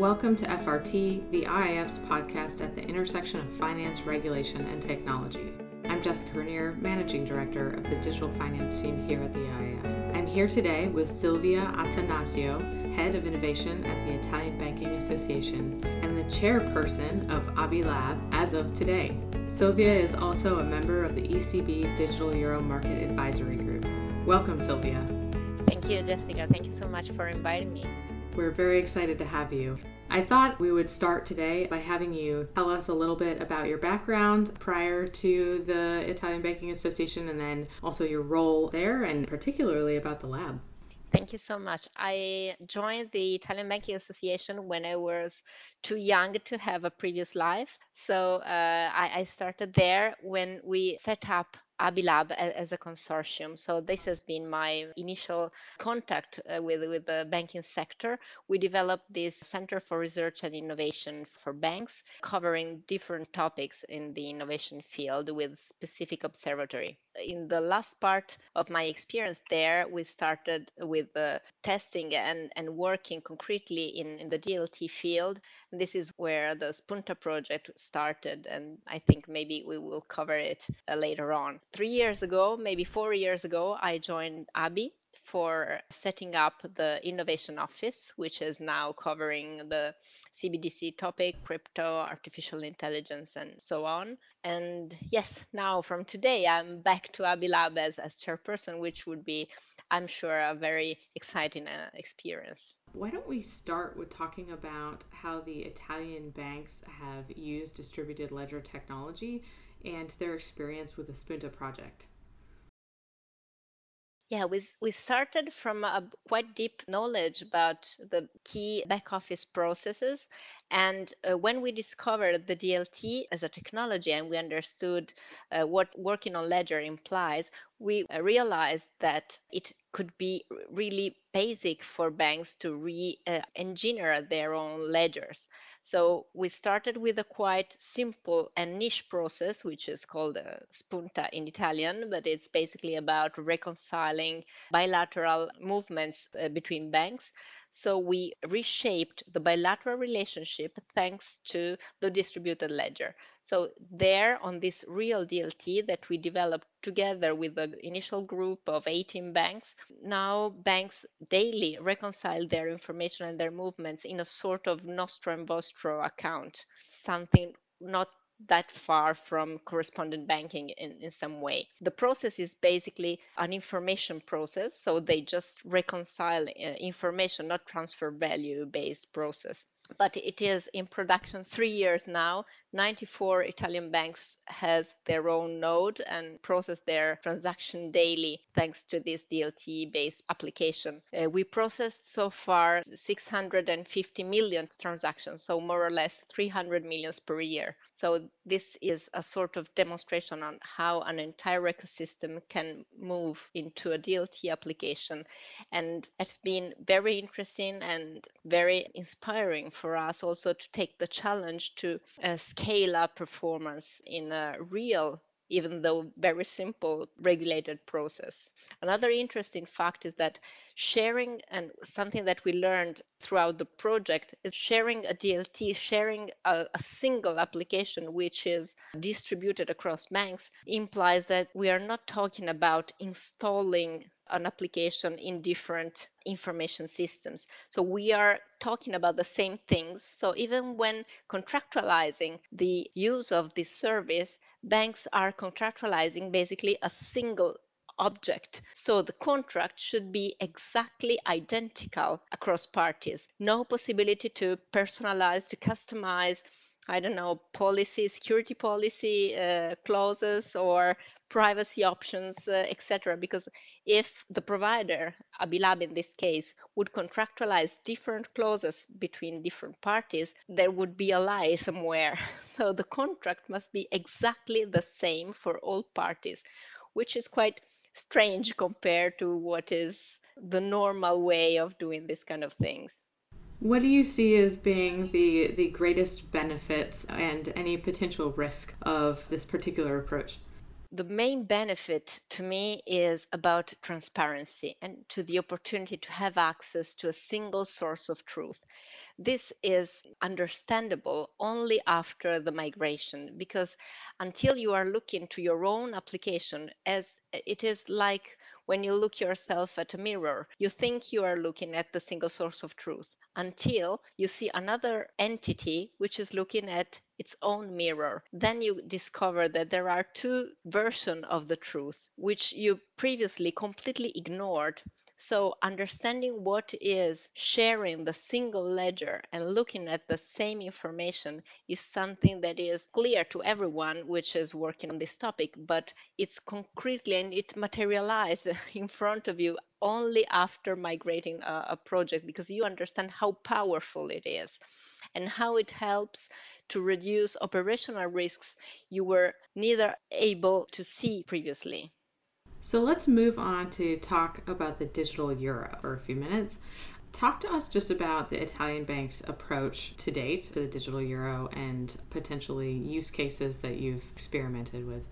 Welcome to FRT, the IIF's podcast at the intersection of finance, regulation, and technology. I'm Jessica Renier, Managing Director of the Digital Finance team here at the IIF. I'm here today with Silvia Attanasio, Head of Innovation at the Italian Banking Association, and the chairperson of AbiLab as of today. Silvia is also a member of the ECB Digital Euro Market Advisory Group. Welcome, Silvia. Thank you, Jessica. Thank you so much for inviting me. We're very excited to have you. I thought we would start today by having you tell us a little bit about your background prior to the Italian Banking Association and then also your role there and particularly about the lab. Thank you so much. I joined the Italian Banking Association when I was too young to have a previous life. So uh, I, I started there when we set up Abilab as a consortium. So this has been my initial contact uh, with, with the banking sector. We developed this Center for Research and Innovation for banks, covering different topics in the innovation field with specific observatory. In the last part of my experience there, we started with uh, testing and, and working concretely in, in the DLT field. And this is where the Spunta project started, and I think maybe we will cover it uh, later on three years ago, maybe four years ago, I joined ABI for setting up the innovation office, which is now covering the CBDC topic, crypto, artificial intelligence, and so on. And yes, now from today, I'm back to Abilab as, as chairperson, which would be, I'm sure, a very exciting uh, experience. Why don't we start with talking about how the Italian banks have used distributed ledger technology and their experience with the Spunta project. Yeah, we, we started from a quite deep knowledge about the key back office processes. And uh, when we discovered the DLT as a technology and we understood uh, what working on Ledger implies, we uh, realized that it could be really basic for banks to re-engineer uh, their own ledgers. So we started with a quite simple and niche process, which is called a uh, spunta in Italian, but it's basically about reconciling bilateral movements uh, between banks. So we reshaped the bilateral relationship thanks to the distributed ledger. So there on this real DLT that we developed together with the initial group of 18 banks, now banks daily reconcile their information and their movements in a sort of nostro and vostro account, something not that far from correspondent banking in, in some way. The process is basically an information process, so they just reconcile uh, information, not transfer value based process but it is in production three years now. 94 Italian banks has their own node and process their transaction daily thanks to this DLT-based application. Uh, we processed so far 650 million transactions, so more or less 300 millions per year. So this is a sort of demonstration on how an entire ecosystem can move into a DLT application, and it's been very interesting and very inspiring for us also to take the challenge to uh, scale up performance in a real even though very simple regulated process. Another interesting fact is that sharing and something that we learned throughout the project is sharing a DLT, sharing a, a, single application which is distributed across banks implies that we are not talking about installing an application in different information systems. So we are talking about the same things. So even when contractualizing the use of this service, banks are contractualizing basically a single object. So the contract should be exactly identical across parties. No possibility to personalize, to customize, I don't know, policy, security policy uh, clauses or privacy options, uh, etc. Because if the provider, Abilab in this case, would contractualize different clauses between different parties, there would be a lie somewhere. So the contract must be exactly the same for all parties, which is quite strange compared to what is the normal way of doing this kind of things. What do you see as being the, the greatest benefits and any potential risk of this particular approach? The main benefit to me is about transparency and to the opportunity to have access to a single source of truth. This is understandable only after the migration because until you are looking to your own application as it is like when you look yourself at a mirror you think you are looking at the single source of truth until you see another entity which is looking at its own mirror. Then you discover that there are two versions of the truth which you previously completely ignored so understanding what is sharing the single ledger and looking at the same information is something that is clear to everyone which is working on this topic, but it's concretely and it materializes in front of you only after migrating a, a project because you understand how powerful it is and how it helps to reduce operational risks you were neither able to see previously. So let's move on to talk about the digital euro for a few minutes. Talk to us just about the Italian bank's approach to date to the digital euro and potentially use cases that you've experimented with.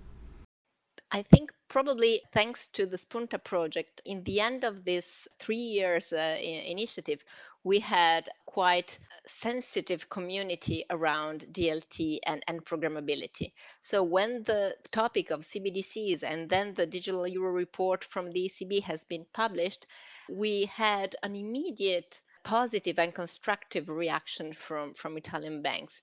I think probably thanks to the Spunta project, in the end of this three years uh, initiative, we had quite sensitive community around DLT and, and programmability. So when the topic of CBDCs and then the digital euro report from the ECB has been published, we had an immediate positive and constructive reaction from, from Italian banks.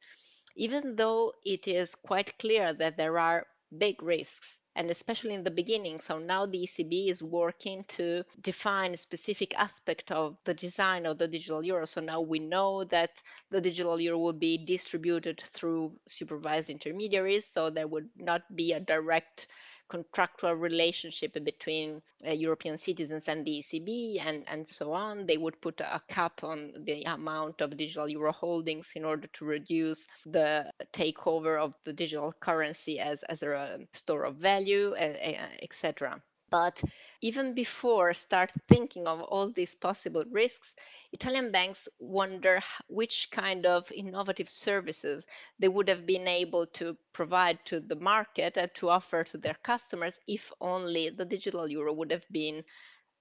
Even though it is quite clear that there are big risks and especially in the beginning. So now the ECB is working to define a specific aspect of the design of the digital euro. So now we know that the digital euro will be distributed through supervised intermediaries. So there would not be a direct contractual relationship between uh, European citizens and the ECB and, and so on. They would put a cap on the amount of digital euro holdings in order to reduce the takeover of the digital currency as, as a store of value, etc. But even before start thinking of all these possible risks, Italian banks wonder which kind of innovative services they would have been able to provide to the market and to offer to their customers if only the digital euro would have been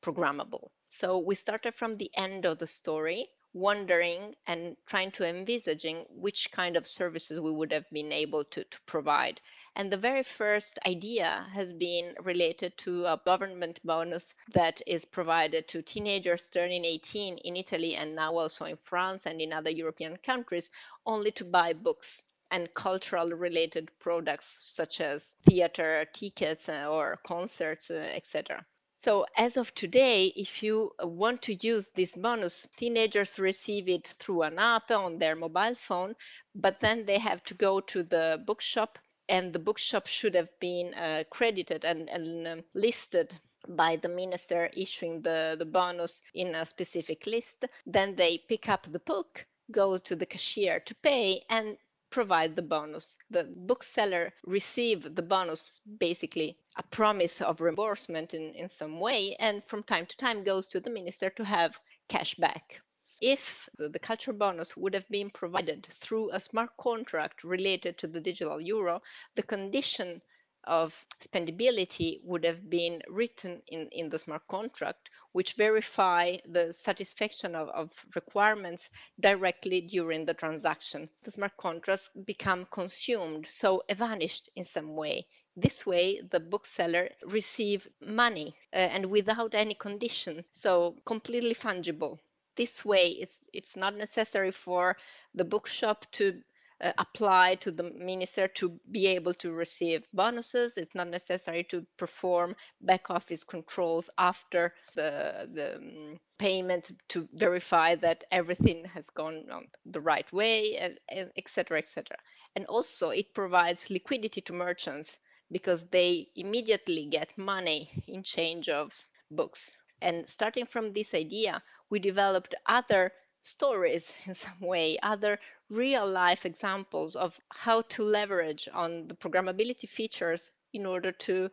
programmable. So we started from the end of the story wondering and trying to envisaging which kind of services we would have been able to, to provide. And the very first idea has been related to a government bonus that is provided to teenagers turning 18 in Italy and now also in France and in other European countries only to buy books and cultural related products such as theater tickets uh, or concerts, uh, etc. So as of today, if you uh, want to use this bonus, teenagers receive it through an app on their mobile phone, but then they have to go to the bookshop and the bookshop should have been uh, credited and, and um, listed by the minister issuing the, the bonus in a specific list. Then they pick up the book, go to the cashier to pay, and provide the bonus. The bookseller receive the bonus, basically a promise of reimbursement in, in some way, and from time to time goes to the minister to have cash back. If the, culture bonus would have been provided through a smart contract related to the digital euro, the condition of spendability would have been written in, in the smart contract, which verify the satisfaction of, of requirements directly during the transaction. The smart contracts become consumed, so vanished in some way. This way, the bookseller receive money uh, and without any condition, so completely fungible. This way, it's, it's not necessary for the bookshop to uh, apply to the minister to be able to receive bonuses. It's not necessary to perform back office controls after the, the um, payment to verify that everything has gone on the right way, etc., etc. And also, it provides liquidity to merchants because they immediately get money in change of books. And starting from this idea, we developed other stories in some way, other real life examples of how to leverage on the programmability features in order to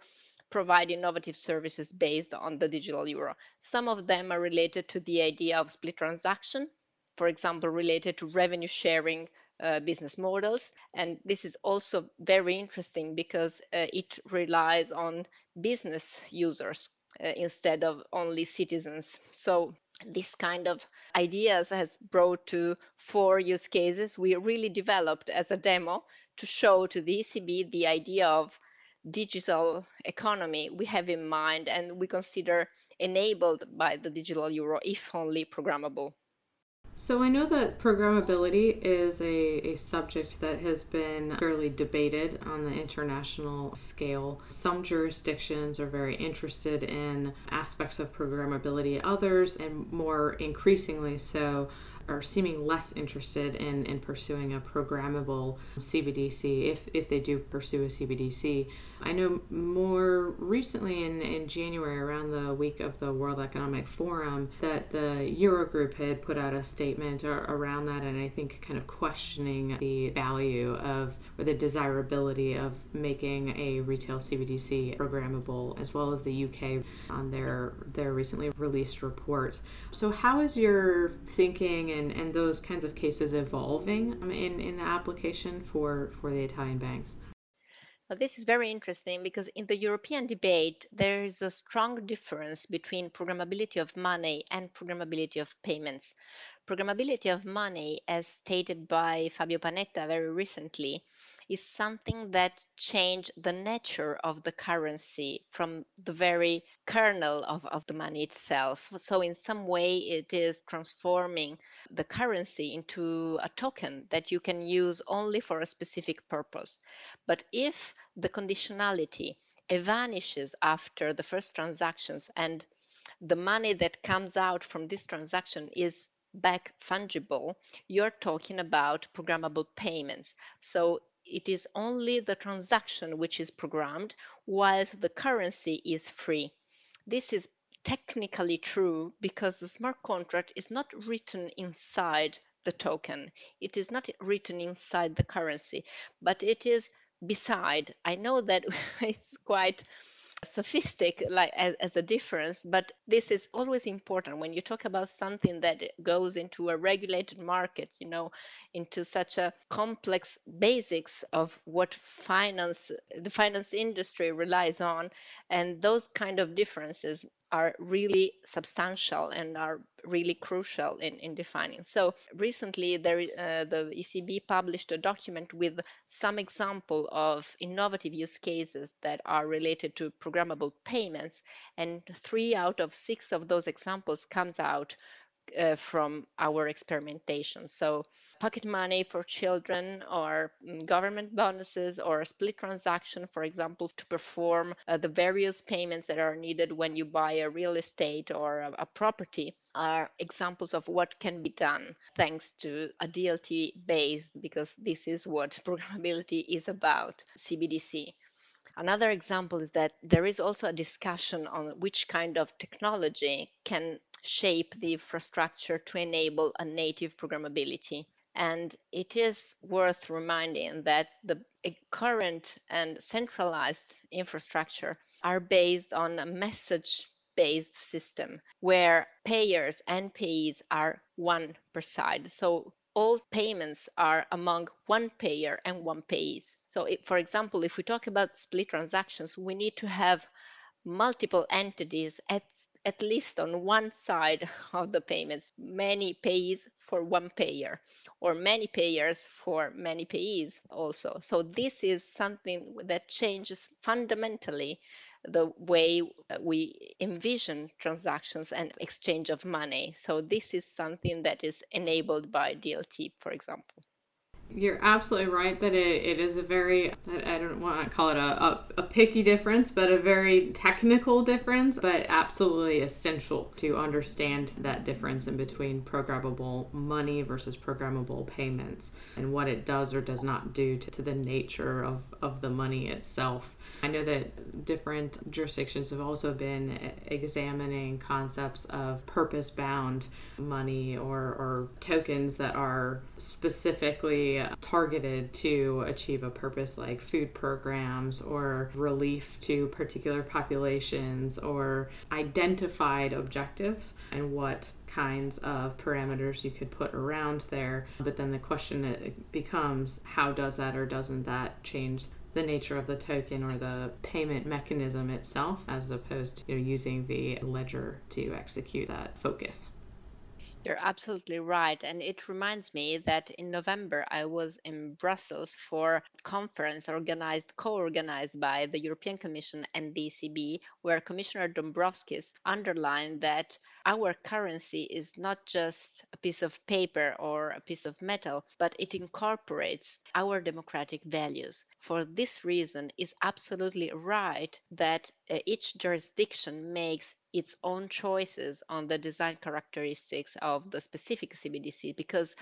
provide innovative services based on the digital euro. Some of them are related to the idea of split transaction. for example, related to revenue sharing uh, business models. And this is also very interesting because uh, it relies on business users uh, instead of only citizens. So this kind of ideas has brought to four use cases we really developed as a demo to show to the ECB the idea of digital economy we have in mind and we consider enabled by the digital euro if only programmable. So I know that programmability is a, a subject that has been fairly debated on the international scale. Some jurisdictions are very interested in aspects of programmability, others, and more increasingly so, are seeming less interested in, in pursuing a programmable CBDC if, if they do pursue a CBDC. I know more recently in, in January, around the week of the World Economic Forum, that the Eurogroup had put out a statement around that, and I think kind of questioning the value of or the desirability of making a retail CBDC programmable, as well as the UK on their their recently released report. So, how is your thinking and, and those kinds of cases evolving um, in, in the application for, for the Italian banks? This is very interesting because in the European debate, there is a strong difference between programmability of money and programmability of payments. Programmability of money, as stated by Fabio Panetta very recently, is something that changed the nature of the currency from the very kernel of, of the money itself. So, in some way, it is transforming the currency into a token that you can use only for a specific purpose. But if the conditionality vanishes after the first transactions and the money that comes out from this transaction is back fungible, you're talking about programmable payments. So it is only the transaction which is programmed, whilst the currency is free. This is technically true because the smart contract is not written inside the token. It is not written inside the currency, but it is beside. I know that it's quite sophistic like as, as, a difference but this is always important when you talk about something that goes into a regulated market you know into such a complex basics of what finance the finance industry relies on and those kind of differences are really substantial and are really crucial in, in defining. So recently, there, uh, the ECB published a document with some example of innovative use cases that are related to programmable payments, and three out of six of those examples comes out uh, from our experimentation. So, pocket money for children, or mm, government bonuses, or a split transaction, for example, to perform uh, the various payments that are needed when you buy a real estate or a, a property, are examples of what can be done thanks to a DLT based, because this is what programmability is about, CBDC. Another example is that there is also a discussion on which kind of technology can shape the infrastructure to enable a native programmability. And it is worth reminding that the eh, current and centralized infrastructure are based on a message based system where payers and payees are one per side. So all payments are among one payer and one payees. So, for example, if we talk about split transactions, we need to have multiple entities at at least on one side of the payments, many payees for one payer, or many payers for many payees also. So this is something that changes fundamentally the way we envision transactions and exchange of money. So this is something that is enabled by DLT, for example. You're absolutely right that it, it is a very, I don't want to call it a, a, a, picky difference, but a very technical difference, but absolutely essential to understand that difference in between programmable money versus programmable payments and what it does or does not do to, to the nature of, of the money itself. I know that different jurisdictions have also been examining concepts of purpose bound money or, or tokens that are specifically targeted to achieve a purpose like food programs or relief to particular populations or identified objectives and what kinds of parameters you could put around there. But then the question becomes how does that or doesn't that change the nature of the token or the payment mechanism itself as opposed to you know, using the ledger to execute that focus. You're absolutely right. And it reminds me that in November, I was in Brussels for a conference organized, co organized by the European Commission and the ECB, where Commissioner Dombrovskis underlined that our currency is not just a piece of paper or a piece of metal, but it incorporates our democratic values. For this reason, it's absolutely right that uh, each jurisdiction makes its own choices on the design characteristics of the specific CBDC because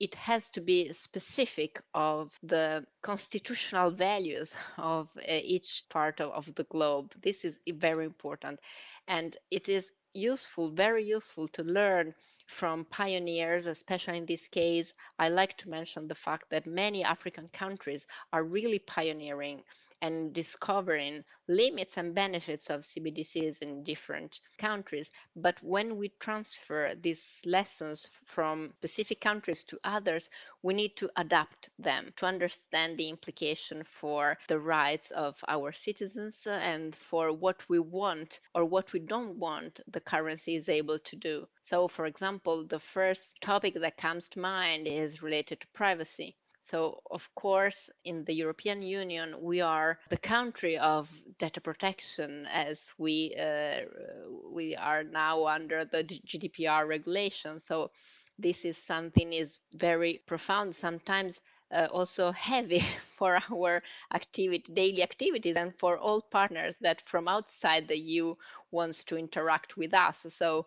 it has to be specific of the constitutional values of uh, each part of, of the globe. This is very important. And it is useful, very useful to learn from pioneers, especially in this case. I like to mention the fact that many African countries are really pioneering and discovering limits and benefits of CBDCs in different countries. But when we transfer these lessons from specific countries to others, we need to adapt them to understand the implication for the rights of our citizens uh, and for what we want or what we don't want the currency is able to do. So, for example, the first topic that comes to mind is related to privacy. So, of course, in the European Union, we are the country of data protection as we uh, we are now under the GDPR regulation. So, this is something is very profound. Sometimes uh, also heavy for our activity, daily activities and for all partners that from outside the EU wants to interact with us. So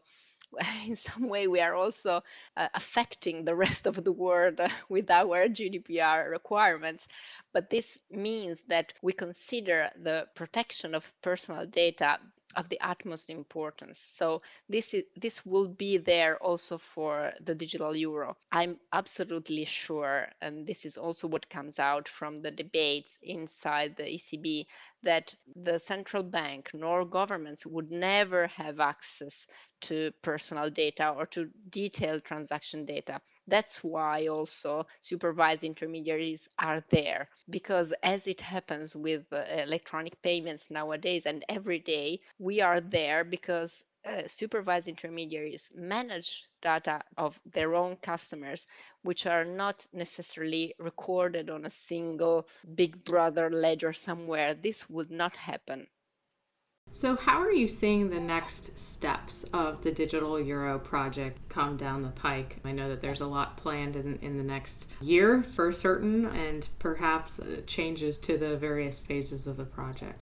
in some way we are also uh, affecting the rest of the world uh, with our GDPR requirements. But this means that we consider the protection of personal data of the utmost importance. So this is this will be there also for the digital euro. I'm absolutely sure, and this is also what comes out from the debates inside the ECB, that the central bank nor governments would never have access to personal data or to detailed transaction data. That's why also supervised intermediaries are there because as it happens with uh, electronic payments nowadays and every day, we are there because uh, supervised intermediaries manage data of their own customers, which are not necessarily recorded on a single big brother ledger somewhere. This would not happen. So, how are you seeing the next steps of the Digital Euro project come down the pike? I know that there's a lot planned in, in the next year for certain, and perhaps uh, changes to the various phases of the project.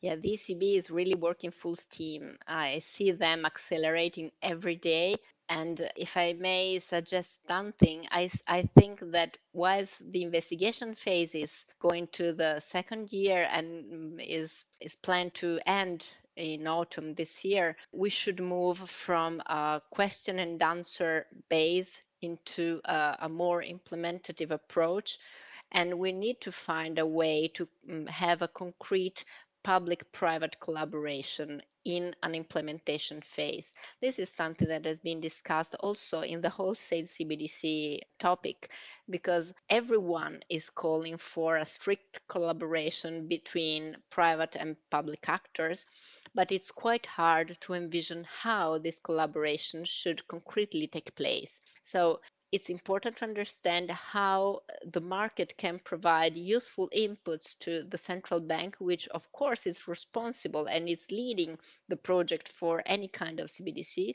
Yeah, the ECB is really working full steam. I see them accelerating every day. And if I may suggest something, I, I think that whilst the investigation phase is going to the second year and is, is planned to end in autumn this year, we should move from a question and answer base into a, a more implementative approach. And we need to find a way to um, have a concrete public-private collaboration in an implementation phase. This is something that has been discussed also in the wholesale CBDC topic because everyone is calling for a strict collaboration between private and public actors, but it's quite hard to envision how this collaboration should concretely take place. So it's important to understand how uh, the market can provide useful inputs to the central bank, which of course is responsible and is leading the project for any kind of CBDC.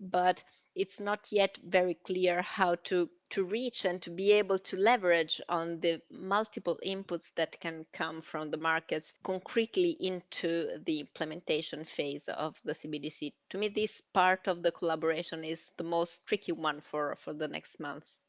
But it's not yet very clear how to, to reach and to be able to leverage on the multiple inputs that can come from the markets concretely into the implementation phase of the CBDC. To me, this part of the collaboration is the most tricky one for, for the next months.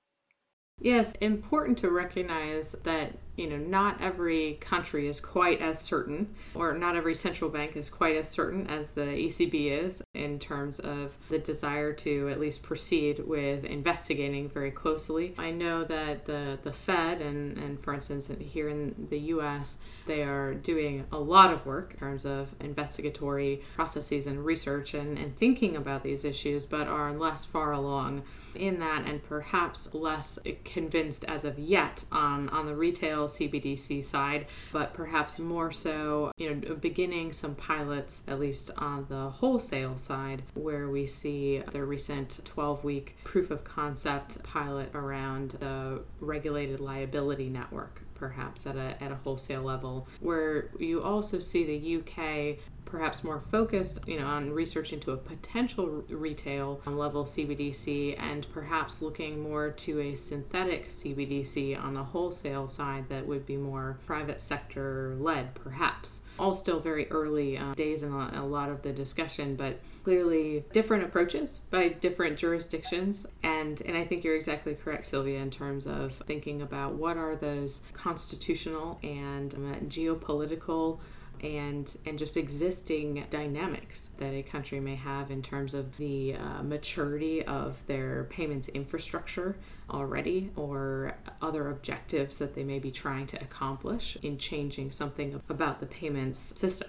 Yes, important to recognize that you know, not every country is quite as certain, or not every central bank is quite as certain as the ECB is in terms of the desire to at least proceed with investigating very closely. I know that the, the Fed, and, and for instance, here in the US, they are doing a lot of work in terms of investigatory processes and research and, and thinking about these issues, but are less far along in that and perhaps less convinced as of yet on, on the retail CBDC side, but perhaps more so, you know, beginning some pilots, at least on the wholesale side, where we see the recent 12 week proof of concept pilot around the regulated liability network perhaps at a, at a wholesale level, where you also see the UK perhaps more focused you know on research into a potential retail level CBDC and perhaps looking more to a synthetic CBDC on the wholesale side that would be more private sector led perhaps. All still very early uh, days in a, lot of the discussion but clearly different approaches by different jurisdictions. And and I think you're exactly correct Silvia in terms of thinking about what are those constitutional and um, geopolitical and and just existing dynamics that a country may have in terms of the uh, maturity of their payments infrastructure already or other objectives that they may be trying to accomplish in changing something about the payments system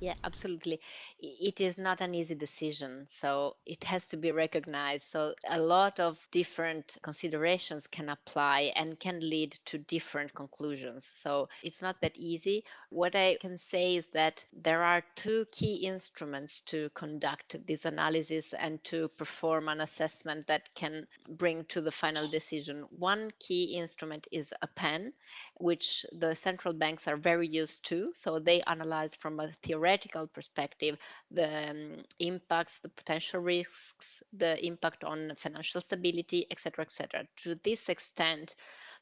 yeah, absolutely. It is not an easy decision, so it has to be recognized. So, a lot of different considerations can apply and can lead to different conclusions. So, it's not that easy. What I can say is that there are two key instruments to conduct this analysis and to perform an assessment that can bring to the final decision. One key instrument is a pen, which the central banks are very used to. So, they analyze from a theoretical perspective, the um, impacts, the potential risks, the impact on financial stability, etc., etc. To this extent,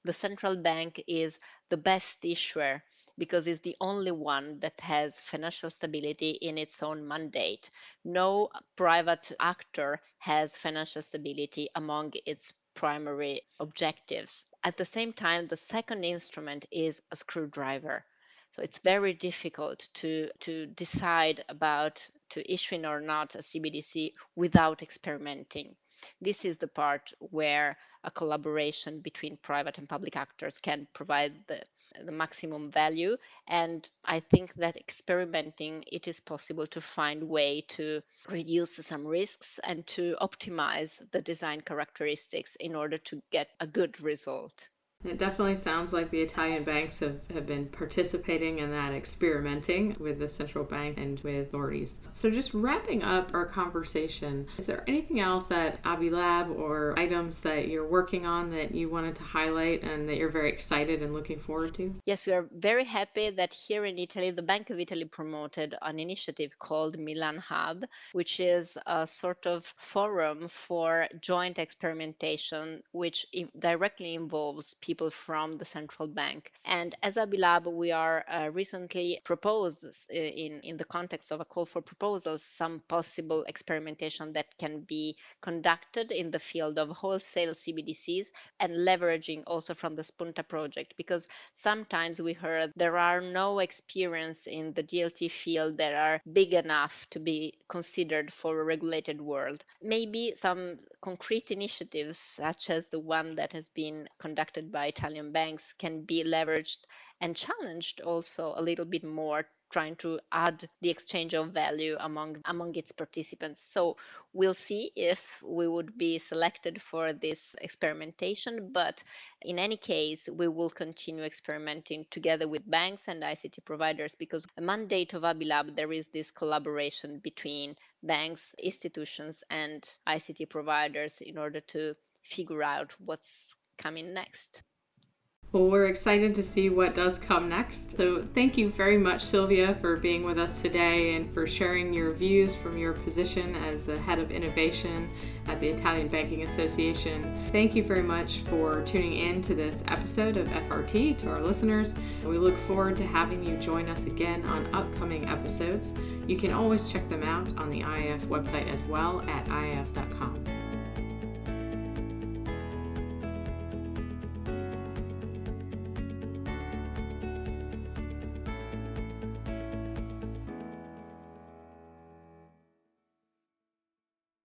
the central bank is the best issuer because it's the only one that has financial stability in its own mandate. No private actor has financial stability among its primary objectives. At the same time, the second instrument is a screwdriver. So it's very difficult to, to decide about to issuing or not a CBDC without experimenting. This is the part where a collaboration between private and public actors can provide the, the maximum value. And I think that experimenting, it is possible to find way to reduce some risks and to optimize the design characteristics in order to get a good result. It definitely sounds like the Italian banks have, have been participating in that experimenting with the central bank and with authorities. So, just wrapping up our conversation, is there anything else at Abilab or items that you're working on that you wanted to highlight and that you're very excited and looking forward to? Yes, we are very happy that here in Italy, the Bank of Italy promoted an initiative called Milan Hub, which is a sort of forum for joint experimentation, which directly involves people from the central bank. And as Abilab, we are uh, recently proposed uh, in, in the context of a call for proposals some possible experimentation that can be conducted in the field of wholesale CBDCs and leveraging also from the Spunta project because sometimes we heard there are no experience in the DLT field that are big enough to be considered for a regulated world. Maybe some concrete initiatives such as the one that has been conducted by Italian banks can be leveraged and challenged also a little bit more trying to add the exchange of value among among its participants. So we'll see if we would be selected for this experimentation but in any case we will continue experimenting together with banks and ict providers because a mandate of abilab there is this collaboration between banks institutions and ict providers in order to figure out what's coming next well, we're excited to see what does come next. So, thank you very much, Silvia, for being with us today and for sharing your views from your position as the head of innovation at the Italian Banking Association. Thank you very much for tuning in to this episode of FRT to our listeners. We look forward to having you join us again on upcoming episodes. You can always check them out on the IIF website as well at IIF.com.